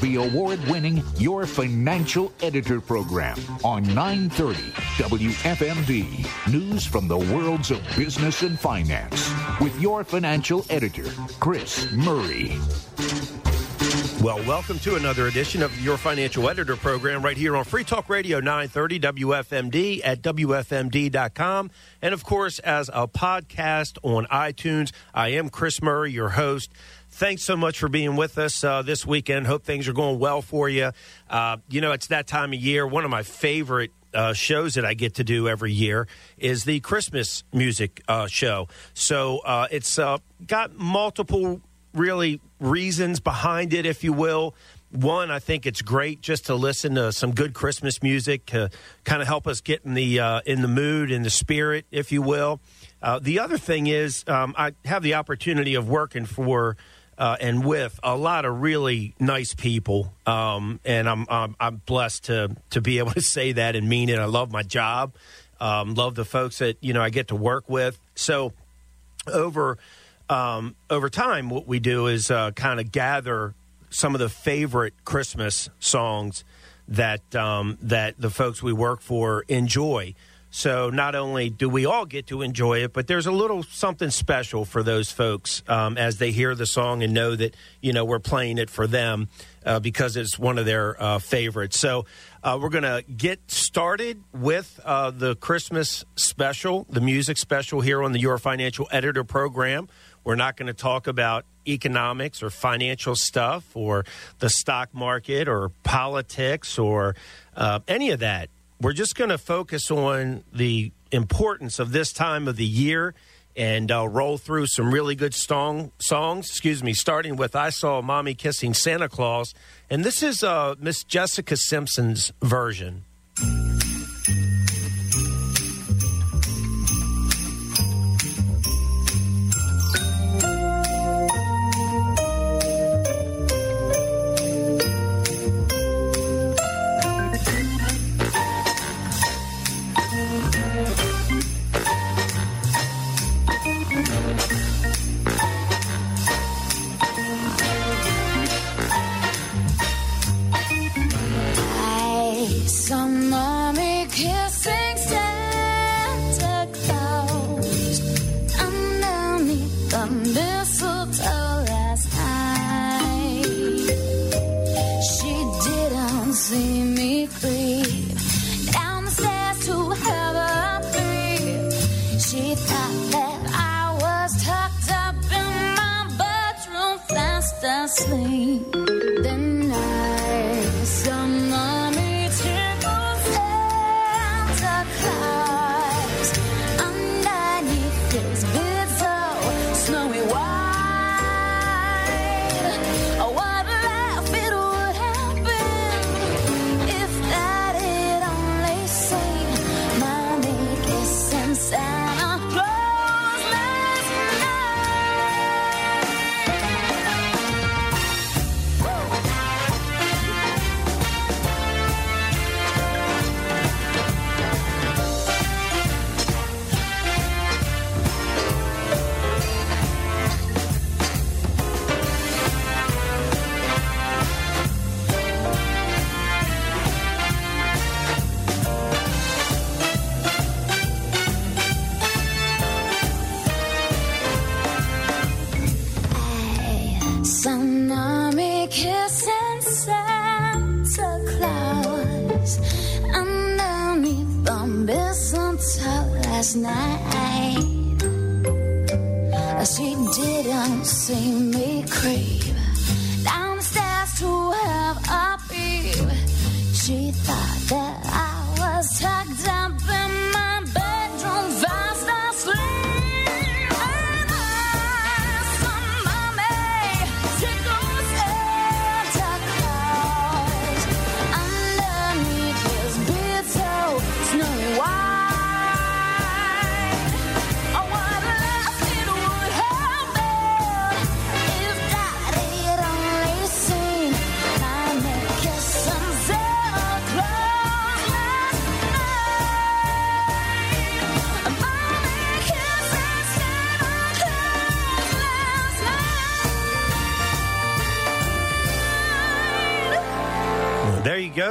the award winning Your Financial Editor program on 930 WFMD. News from the worlds of business and finance with your financial editor, Chris Murray. Well, welcome to another edition of your financial editor program right here on Free Talk Radio 930 WFMD at WFMD.com. And of course, as a podcast on iTunes, I am Chris Murray, your host. Thanks so much for being with us uh, this weekend. Hope things are going well for you. Uh, you know, it's that time of year. One of my favorite uh, shows that I get to do every year is the Christmas music uh, show. So uh, it's uh, got multiple really reasons behind it, if you will. One, I think it's great just to listen to some good Christmas music to kind of help us get in the in the mood, in the spirit, if you will. The other thing is, um, I have the opportunity of working for uh, and with a lot of really nice people, um, and I'm, I'm, I'm blessed to to be able to say that and mean it. I love my job, um, love the folks that you know I get to work with. So over um, over time, what we do is uh, kind of gather some of the favorite Christmas songs that um, that the folks we work for enjoy. So not only do we all get to enjoy it, but there's a little something special for those folks um, as they hear the song and know that you know we're playing it for them uh, because it's one of their uh, favorites. So uh, we're going to get started with uh, the Christmas special, the music special here on the Your Financial Editor program. We're not going to talk about economics or financial stuff or the stock market or politics or uh, any of that. We're just going to focus on the importance of this time of the year and uh, roll through some really good song, songs. Excuse me, starting with "I Saw Mommy Kissing Santa Claus," and this is uh, Miss Jessica Simpson's version.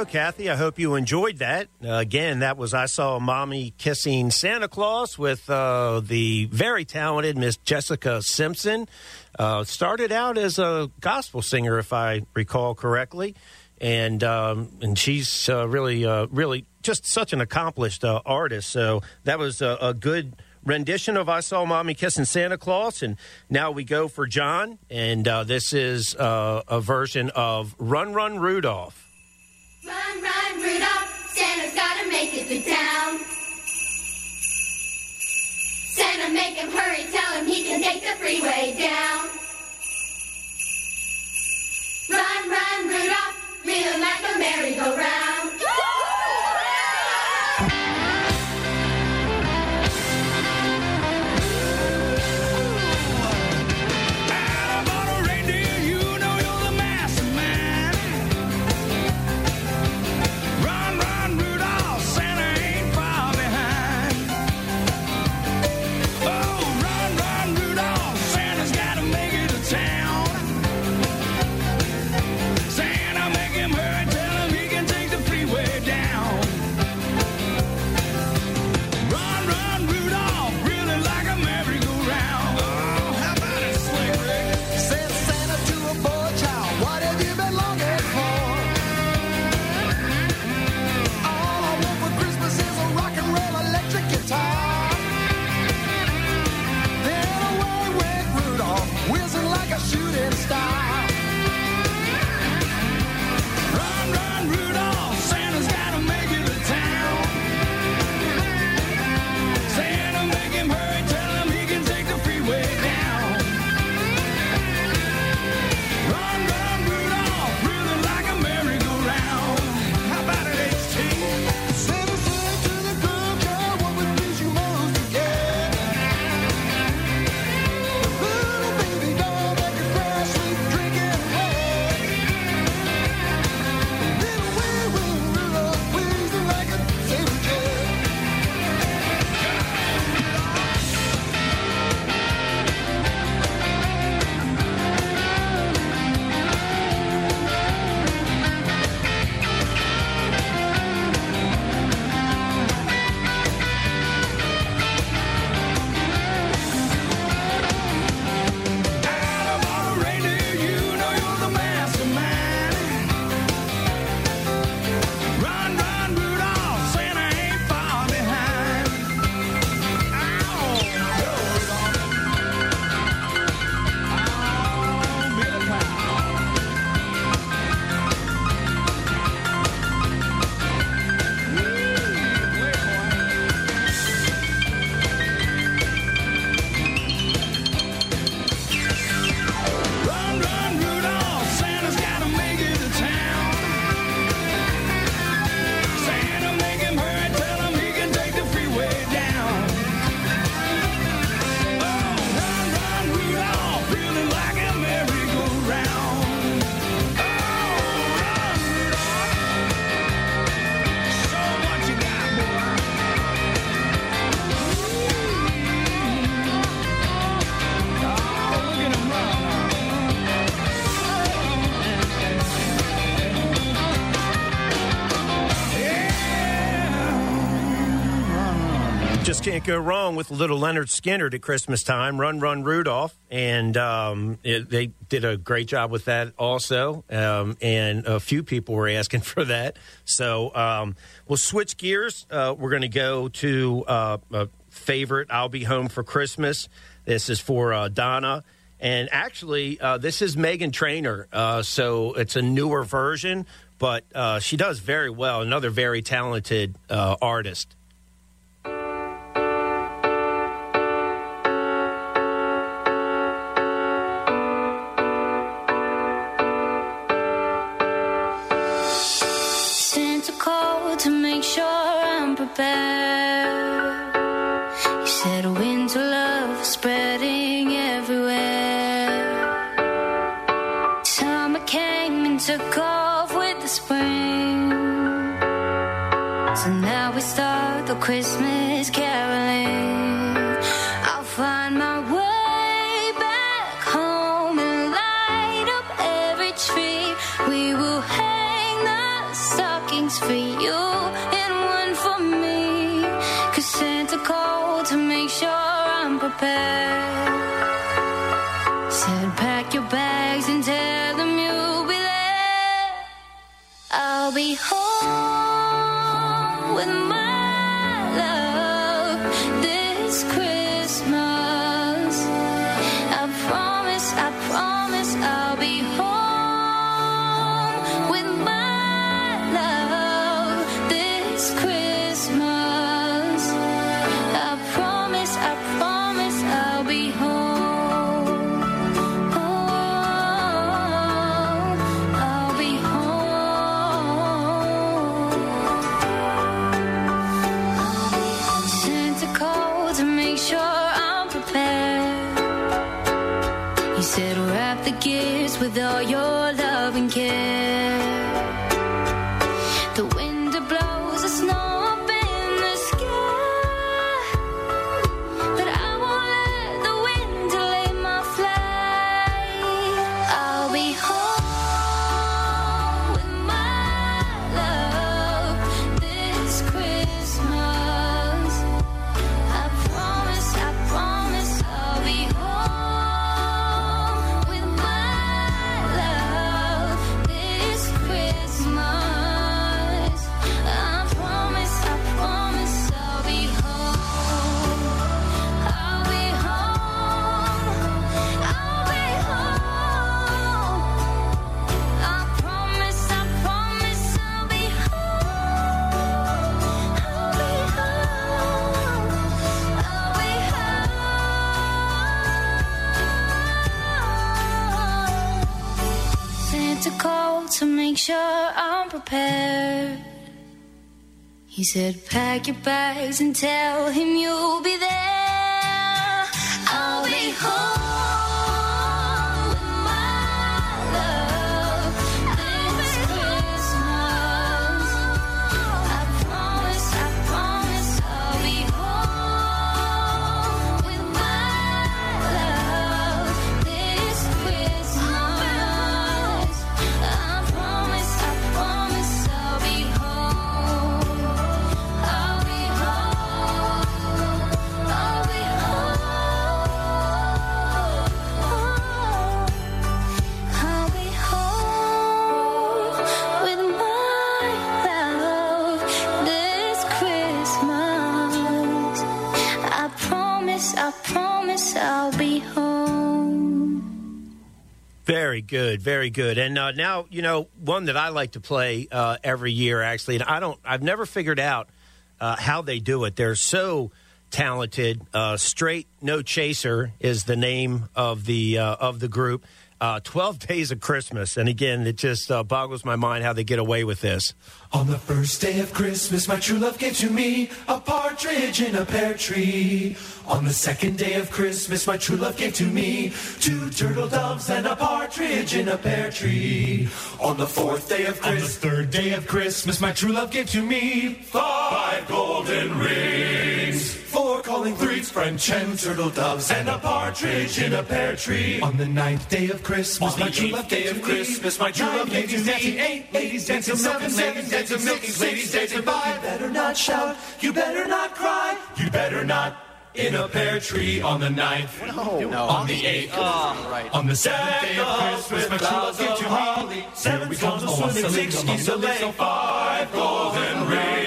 Go, Kathy. I hope you enjoyed that. Uh, again, that was I Saw Mommy Kissing Santa Claus with uh, the very talented Miss Jessica Simpson. Uh, started out as a gospel singer, if I recall correctly. And um, and she's uh, really, uh, really just such an accomplished uh, artist. So that was a, a good rendition of I Saw Mommy Kissing Santa Claus. And now we go for John. And uh, this is uh, a version of Run, Run, Rudolph. Run, run, Rudolph, Santa's gotta make it to town. Santa, make him hurry, tell him he can take the freeway down. Run, run, Rudolph, reeling like a merry-go-round. Can't go wrong with little Lynyrd Skynyrd at Christmas time. Run, run, Rudolph, and um, it, they did a great job with that also. Um, and a few people were asking for that, so um, we'll switch gears. Uh, we're going to go to uh, a favorite. I'll be home for Christmas. This is for uh, Donna. And actually, uh, this is Meghan Trainor, uh, so it's a newer version, but uh, she does very well. Another very talented uh, artist. Christmas caroling. I'll find my way back home and light up every tree. We will hang the stockings for you and one for me. Cause Santa called to make sure I'm prepared. Said pack your bags and tell them you'll be there. I'll be home Santa called to make sure I'm prepared. He said, pack your bags and tell him you'll be there. I'll be home Very good, very good. And uh, now, you know, one that I like to play uh, every year, actually, and I don't, I've never figured out uh, how they do it. They're so talented. Uh, Straight No Chaser is the name of the uh, of the group. Uh, Twelve Days of Christmas, and again, it just uh, boggles my mind how they get away with this. On the first day of Christmas, my true love gave to me a partridge in a pear tree. On the second day of Christmas, my true love gave to me two turtle doves and a partridge in a pear tree. On the fourth day of Christmas, on the third day of Christmas, my true love gave to me five golden rings. Four calling birds, French hen, turtle doves, and a partridge in a pear tree. On the ninth day of Christmas, my true love day of Christmas, my true love gave to me eight ladies dancing, seven ladies dancing, milking, ladies dancing by. You better not shout, you better not cry, you better not. In a pear tree on the ninth, no, no. on the eighth, on the seventh day of Christmas, my true love gave to me seven swans oh, swimming, six geese a laying, five golden rings.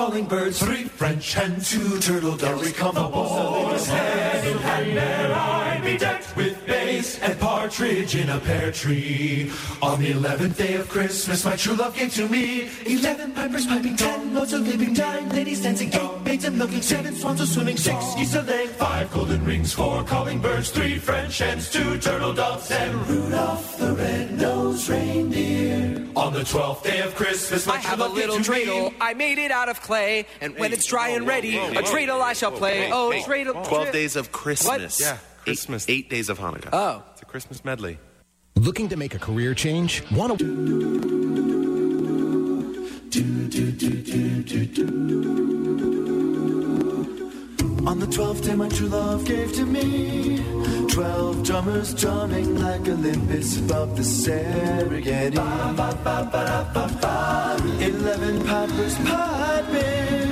Calling birds, three French hens, two turtle doves. Come the boys, hand in hand, there be decked with bays and partridge in a pear tree. On the eleventh day of Christmas, my true love gave to me eleven pipers piping, ten loads of living, nine ladies dancing, eight maids and milking, seven swans a swimming, six geese a laying, five golden rings, four calling birds, three French hens, two turtle doves, and Rudolph the red-nosed reindeer. On the twelfth day of Christmas, my I have true a love gave little to me dreidel. I made it out of clay, and when it's dry and ready, a dreidel I shall play. Oh, dreidel. 12 days of Christmas. Yeah, Christmas. Eight, eight days of Hanukkah. Oh. It's a Christmas medley. Looking to make a career change? Want to On the twelfth day, my true love gave to me Twelve drummers drumming like Olympus above the Serengeti. Eleven pipers piping,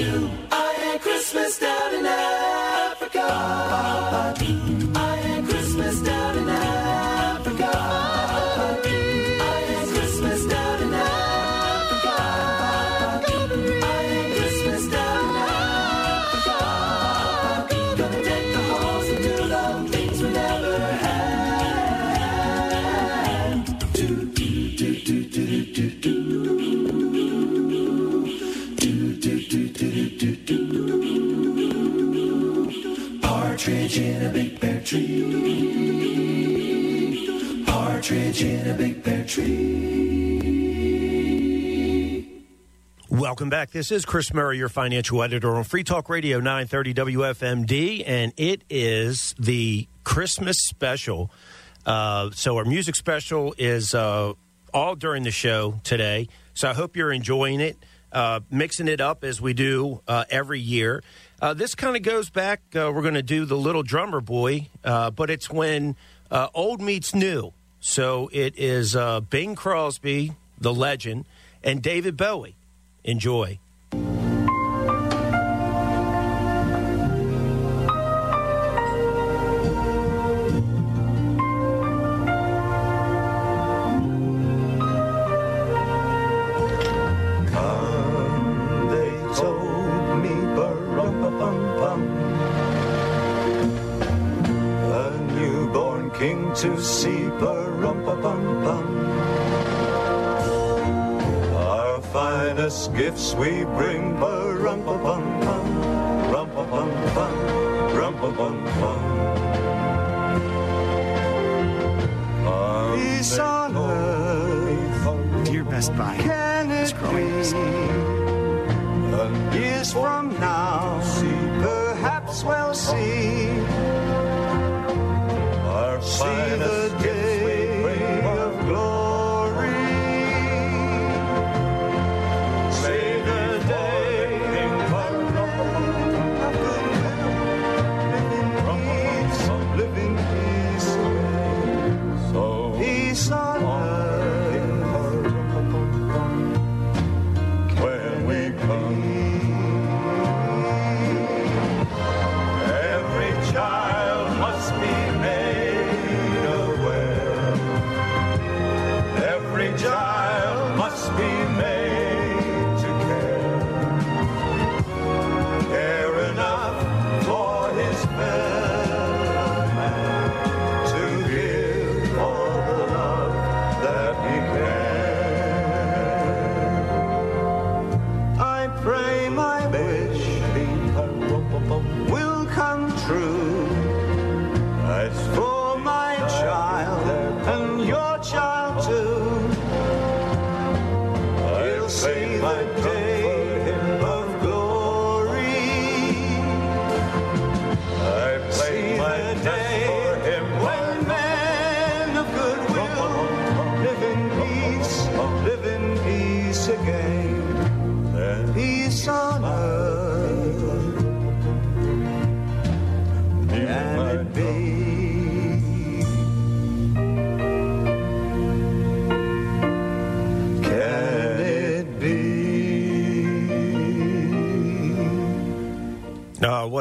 I in a big pear tree. Welcome back. This is Chris Murray, your financial editor on Free Talk Radio 930 WFMD, and it is the Christmas special. Uh, so, our music special is uh, all during the show today. So, I hope you're enjoying it, uh, mixing it up as we do uh, every year. Uh, this kind of goes back. Uh, we're going to do the Little Drummer Boy, but it's when old meets new. So, it is uh, Bing Crosby, the legend, and David Bowie. Enjoy. We bring,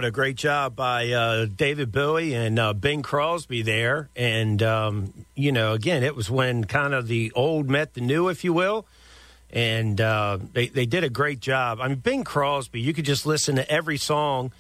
a great job by uh, David Bowie and uh, Bing Crosby there. And, um, you know, again, it was when kind of the old met the new, if you will. And uh, they, they did a great job. I mean, Bing Crosby, you could just listen to every song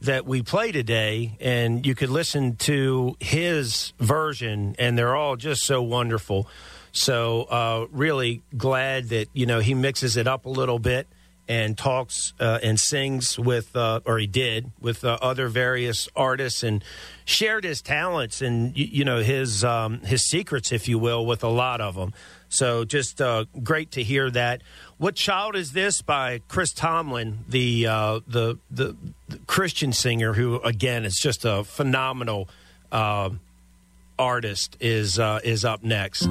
that we play today, and you could listen to his version, and they're all just so wonderful. So, uh, really glad that, you know, he mixes it up a little bit and talks uh, and sings with, uh, or he did, with uh, other various artists and shared his talents and y- you know his um, his secrets, if you will, with a lot of them. So just uh, great to hear that. What child is this by Chris Tomlin, the uh, the, the the Christian singer who again is just a phenomenal uh, artist is uh, is up next.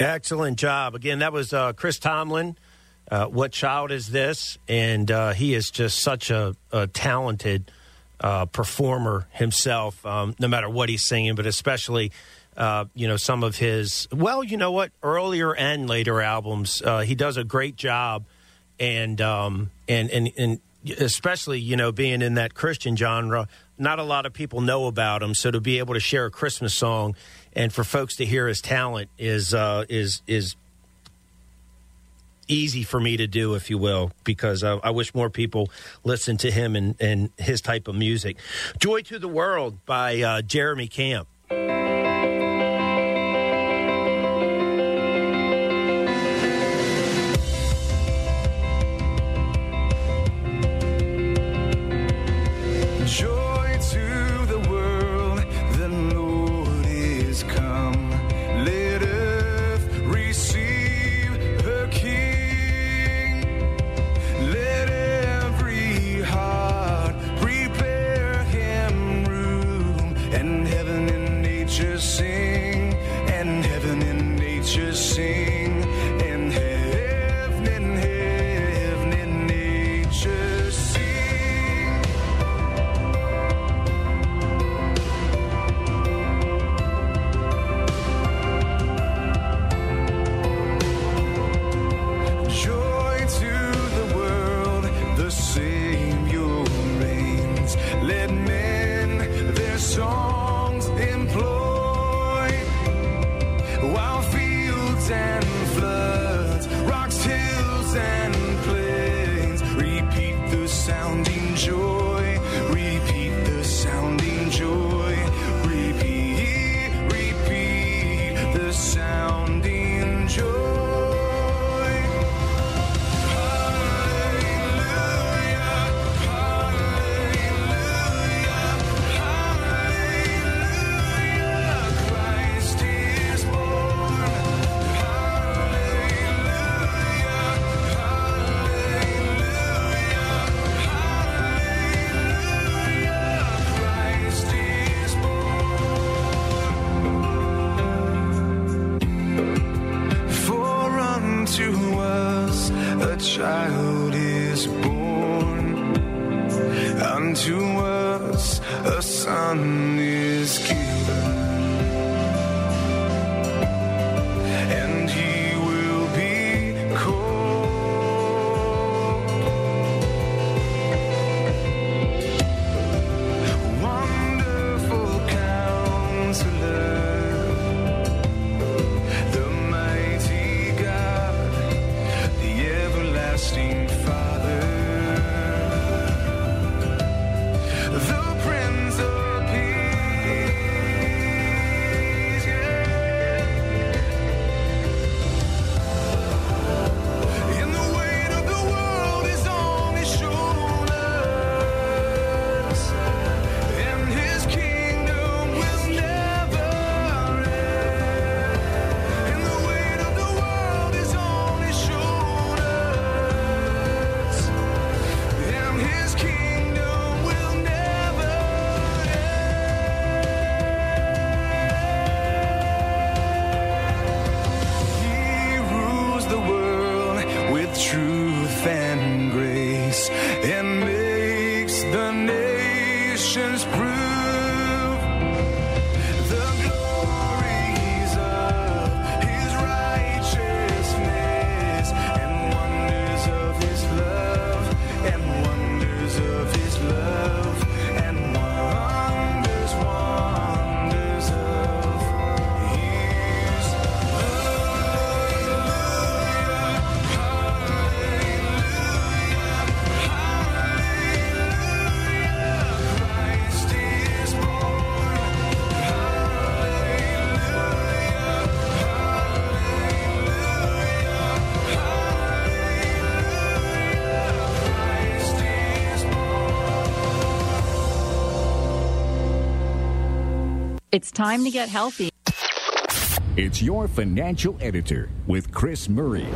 Excellent job. Again, that was uh, Chris Tomlin. Uh, what child is this? And uh, he is just such a, a talented uh, performer himself, um, no matter what he's singing, but especially, uh, you know, some of his, well, you know what, earlier and later albums. Uh, he does a great job. And, um, and, and, and especially, you know, being in that Christian genre, not a lot of people know about him. So to be able to share a Christmas song and for folks to hear his talent is, uh, is, is, easy for me to do, if you will, because I, I wish more people listen to him and, and his type of music. Joy to the World by uh, Jeremy Camp. It's time to get healthy. It's your financial editor with Chris Murray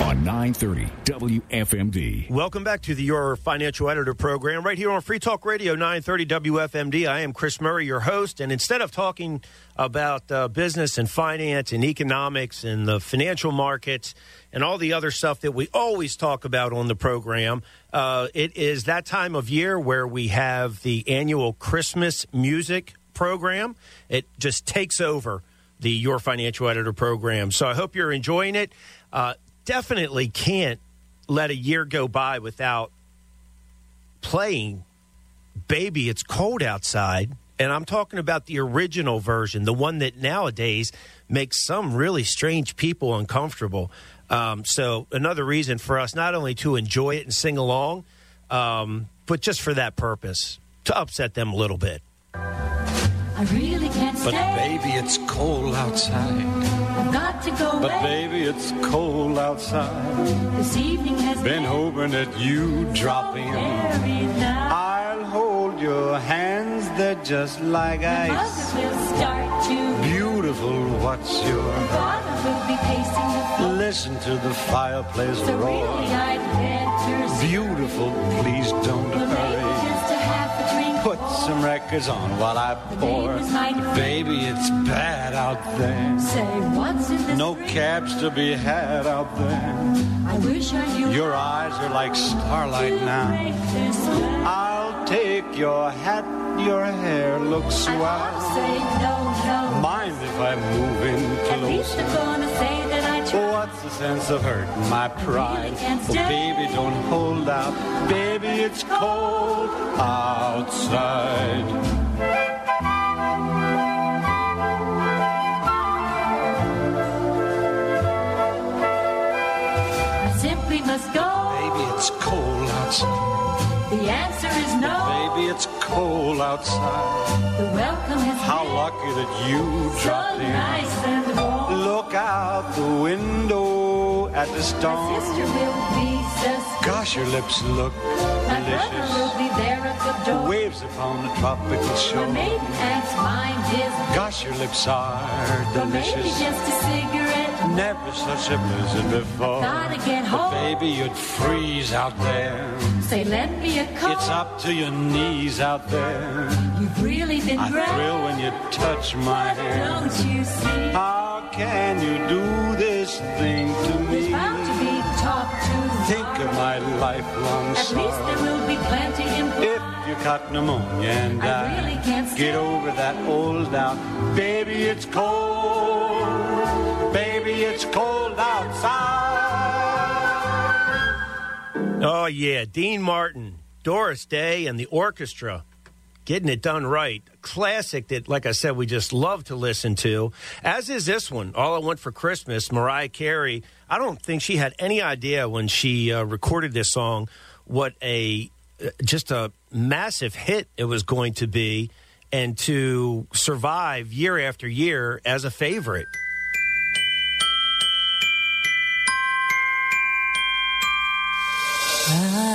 on 930 WFMD. Welcome back to the Your Financial Editor program right here on Free Talk Radio 930 WFMD. I am Chris Murray, your host, and instead of talking about uh, business and finance and economics and the financial markets and all the other stuff that we always talk about on the program, uh, it is that time of year where we have the annual Christmas music program. It just takes over the Your Financial Editor program. So I hope you're enjoying it. Uh, definitely can't let a year go by without playing Baby It's Cold Outside. And I'm talking about the original version, the one that nowadays makes some really strange people uncomfortable. Um, so, another reason for us not only to enjoy it and sing along, um, but just for that purpose, to upset them a little bit. I really can't But stay. baby, it's cold outside. I've got to go But away. baby, it's cold outside. This evening has Been hoping that you drop in. I'll hold your hands, they're just like ice. Will start to. Beautiful, what's your Father will be pacing the floor. Listen to the fireplace So roar. really, Beautiful, please don't maybe hurry. Put some records on while I pour. neighbors might But baby, it's bad out there. Say, what's in this No cabs to be had out there. I wish I knew. Your eyes are like starlight now. break this spell. I'll take your hat, your hair looks swell. say no, no. Mind if I move in At least I'm close? Gonna say that I tried. What's the sense of hurt, my pride? Oh, baby, don't hold out. Baby, it's cold outside. I simply must go. Baby, it's cold outside. The answer is no. Baby, it's cold outside. The welcome has How been lucky that you so dropped in. nice and warm. Look out the window at the storm. My sister will be suspicious. Gosh, your lips look My brother delicious. will be there at the door. Waves upon the tropical My shore. maiden aunt's mind is Gosh, your lips are but maybe delicious. just a cigarette. Never such a blizzard before. Gotta get But baby, you'd freeze out there. Say, lend me a coat. It's up to your knees out there. You've really been I great. thrill when you touch my hand. Don't you see? How can you do this thing to me? bound to be talk to. Think of my lifelong At least there will be plenty in If you caught pneumonia and I died, really can't get over that old doubt. Baby, it's cold. Baby, it's cold outside. Oh, yeah. Dean Martin, Doris Day, and the orchestra getting it done right. Classic that, like I said, we just love to listen to. As is this one, All I Want for Christmas, Mariah Carey. I don't think she had any idea when she uh, recorded this song what a uh, just a massive hit it was going to be and to survive year after year as a favorite. I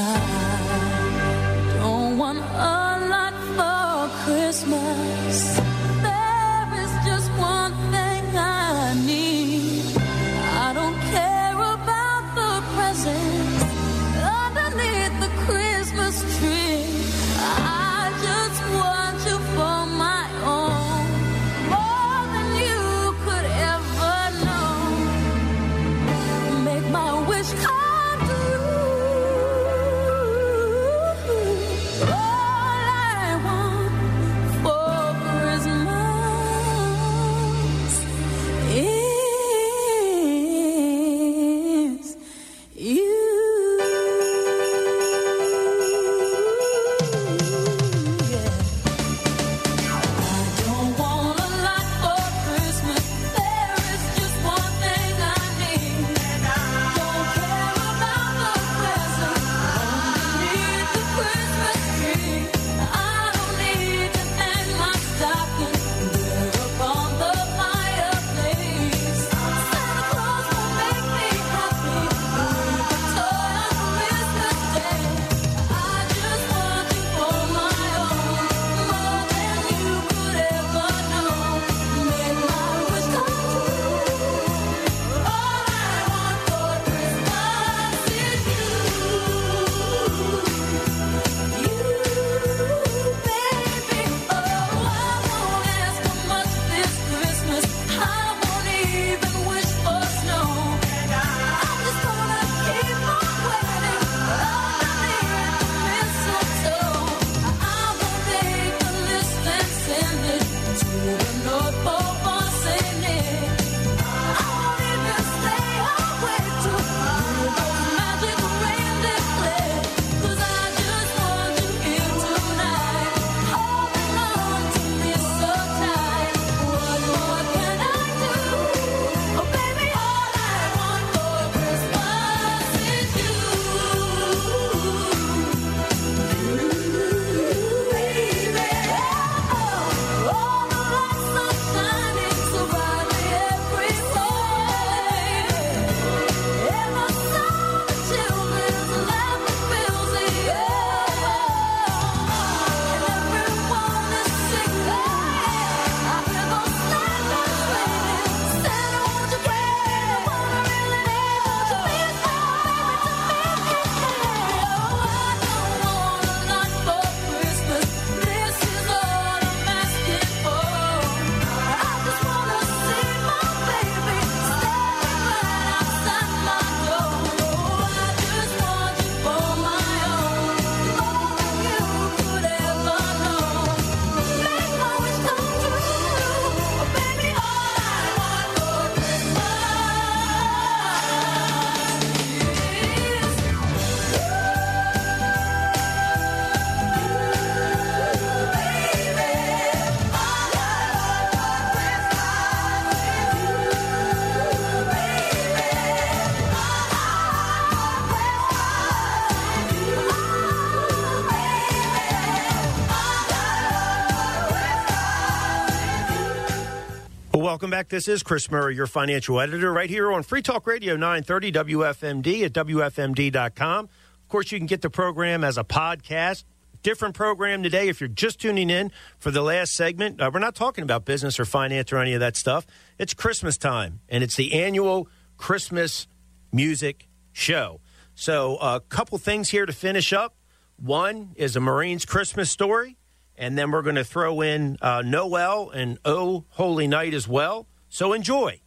welcome back. This is Chris Murray, your financial editor, right here on Free Talk Radio 930 WFMD at WFMD.com. Of course, you can get the program as a podcast. Different program today. If you're just tuning in for the last segment, uh, we're not talking about business or finance or any of that stuff. It's Christmas time, and it's the annual Christmas music show. So, a couple things here to finish up. One is a Marines Christmas story, and then we're going to throw in uh, Noel and Oh Holy Night as well. So enjoy.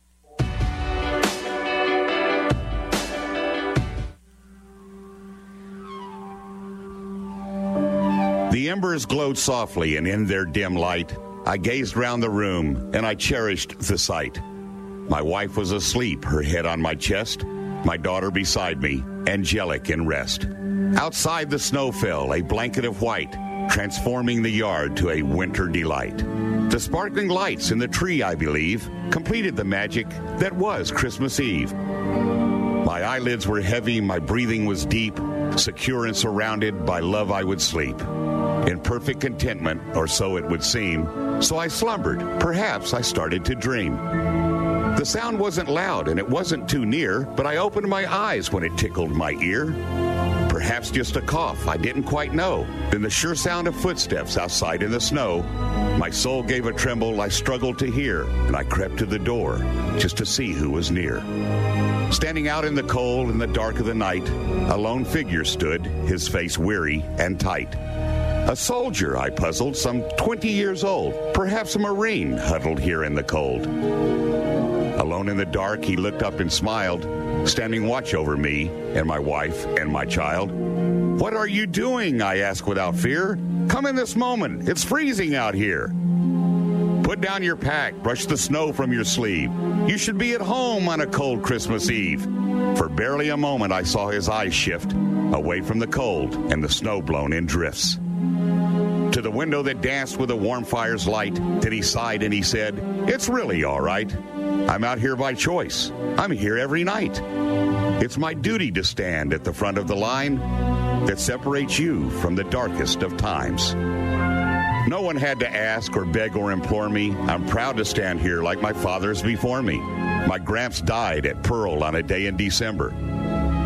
The embers glowed softly, and in their dim light, I gazed round the room, and I cherished the sight. My wife was asleep, her head on my chest, my daughter beside me, angelic in rest. Outside, the snow fell, a blanket of white transforming the yard to a winter delight. The sparkling lights in the tree, I believe, completed the magic that was Christmas Eve. My eyelids were heavy, my breathing was deep, secure and surrounded by love I would sleep. In perfect contentment, or so it would seem, so I slumbered. Perhaps I started to dream. The sound wasn't loud and it wasn't too near, but I opened my eyes when it tickled my ear. Perhaps just a cough, I didn't quite know. Then the sure sound of footsteps outside in the snow. My soul gave a tremble I struggled to hear, and I crept to the door just to see who was near. Standing out in the cold and the dark of the night, a lone figure stood, his face weary and tight. A soldier, I puzzled, some 20 years old, perhaps a Marine huddled here in the cold. Alone in the dark, he looked up and smiled, standing watch over me and my wife and my child. What are you doing? I asked without fear. Come in this moment. It's freezing out here. Put down your pack, brush the snow from your sleeve. You should be at home on a cold Christmas Eve. For barely a moment, I saw his eyes shift away from the cold and the snow blown in drifts. To the window that danced with the warm fire's light, then he sighed and he said, It's really all right. I'm out here by choice. I'm here every night. It's my duty to stand at the front of the line that separates you from the darkest of times. No one had to ask or beg or implore me. I'm proud to stand here like my fathers before me. My gramps died at Pearl on a day in December.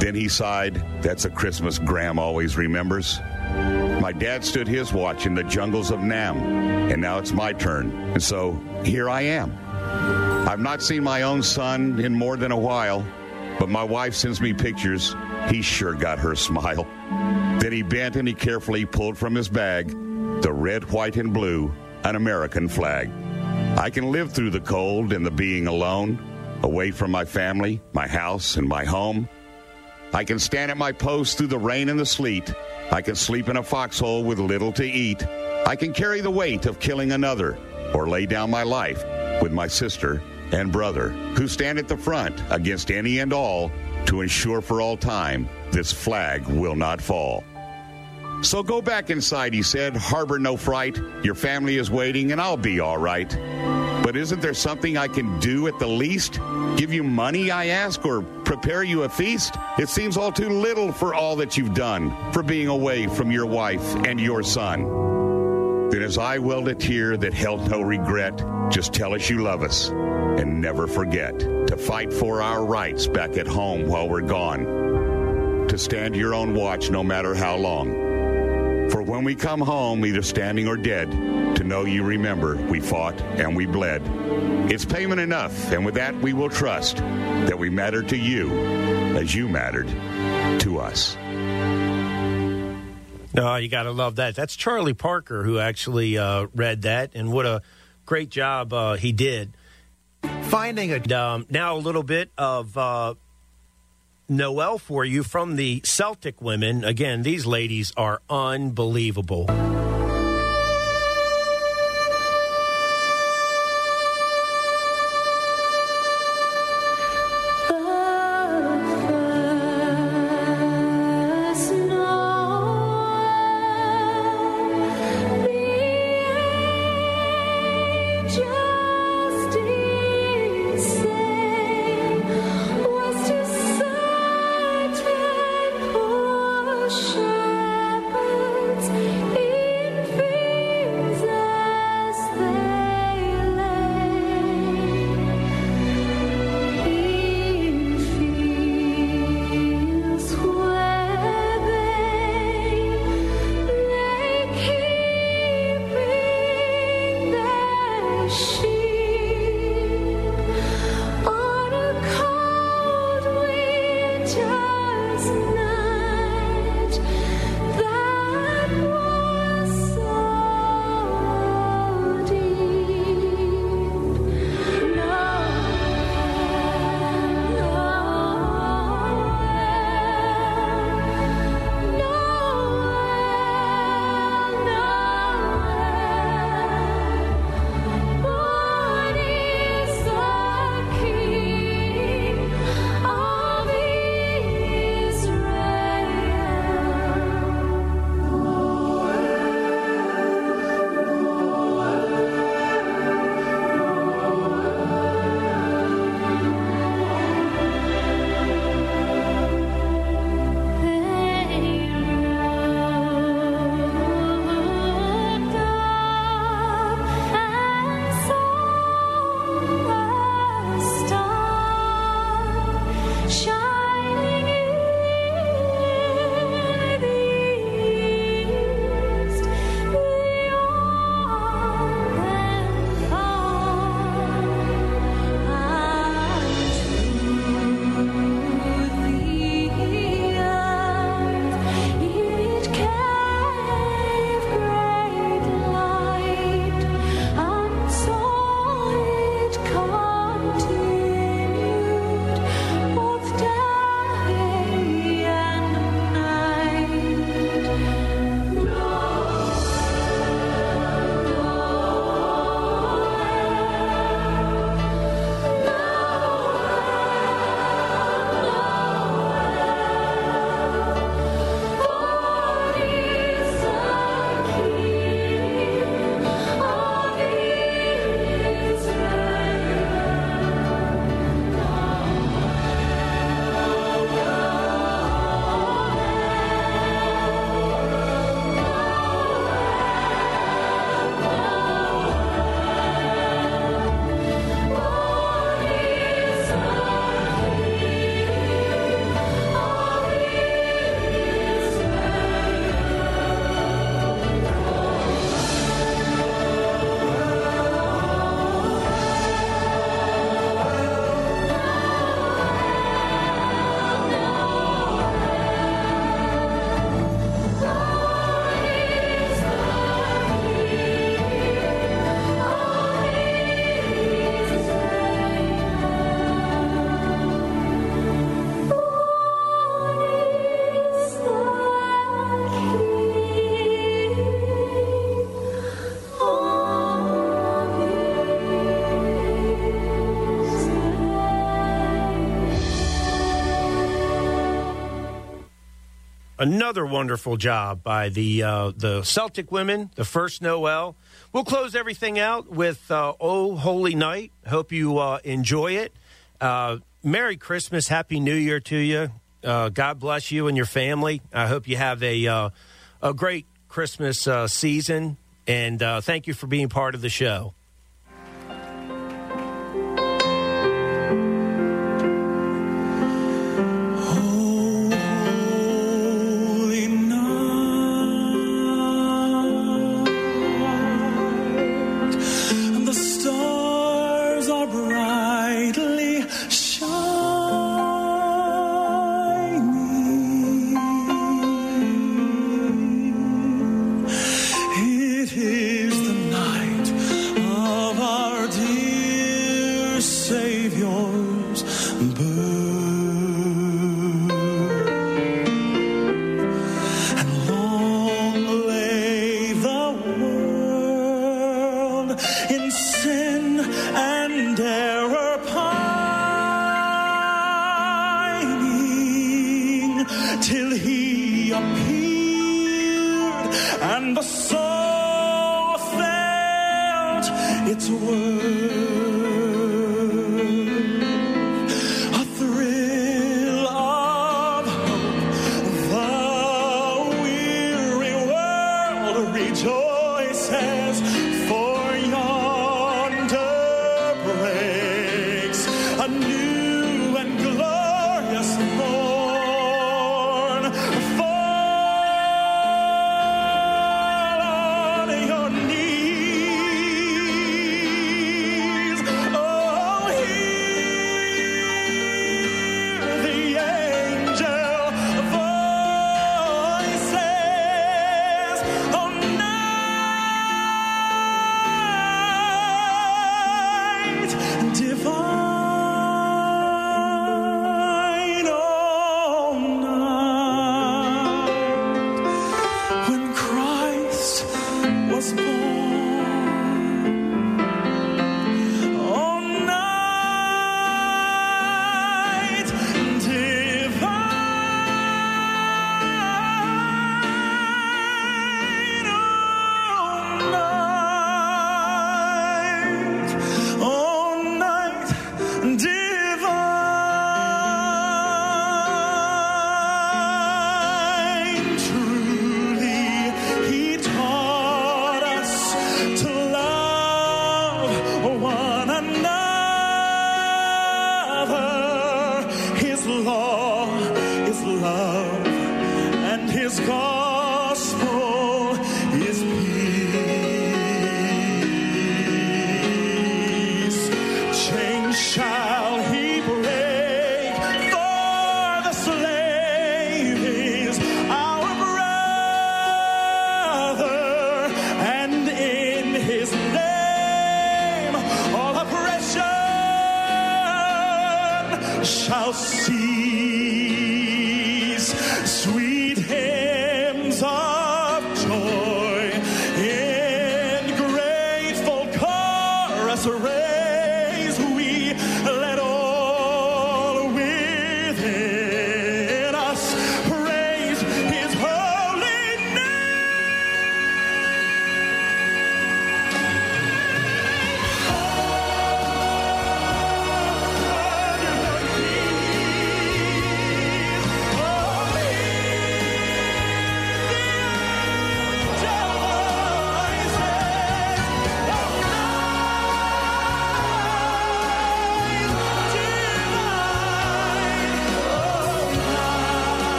Then he sighed, That's a Christmas Gram always remembers. My dad stood his watch in the jungles of Nam, and now it's my turn. And so here I am. I've not seen my own son in more than a while, but my wife sends me pictures. He sure got her smile. Then he bent and he carefully pulled from his bag the red, white, and blue, an American flag. I can live through the cold and the being alone, away from my family, my house, and my home. I can stand at my post through the rain and the sleet. I can sleep in a foxhole with little to eat. I can carry the weight of killing another or lay down my life with my sister and brother who stand at the front against any and all to ensure for all time this flag will not fall. So go back inside, he said. Harbor no fright. Your family is waiting, and I'll be all right. But isn't there something I can do at the least? Give you money, I ask, or prepare you a feast? It seems all too little for all that you've done, for being away from your wife and your son. Then, as I welled a tear that held no regret, just tell us you love us and never forget to fight for our rights back at home while we're gone. To stand your own watch no matter how long. For when we come home, either standing or dead, to know you remember we fought and we bled. It's payment enough, and with that we will trust that we matter to you as you mattered to us. No, you got to love that. That's Charlie Parker who actually uh, read that, and what a great job uh, he did. Finding a um, now a little bit of uh, Noel for you from the Celtic women. Again, these ladies are unbelievable. Another wonderful job by the uh, the Celtic women, the first Noel. We'll close everything out with uh, "Oh Holy Night." Hope you uh, enjoy it. Uh, Merry Christmas, Happy New Year to you. Uh, God bless you and your family. I hope you have a uh, a great Christmas season, and thank you for being part of the show.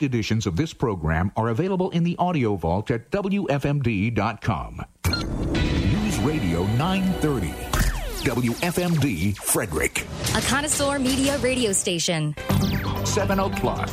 Past editions of this program are available in the audio vault at WFMD.com. News Radio 930. WFMD Frederick. A connoisseur media radio station. 7 o'clock.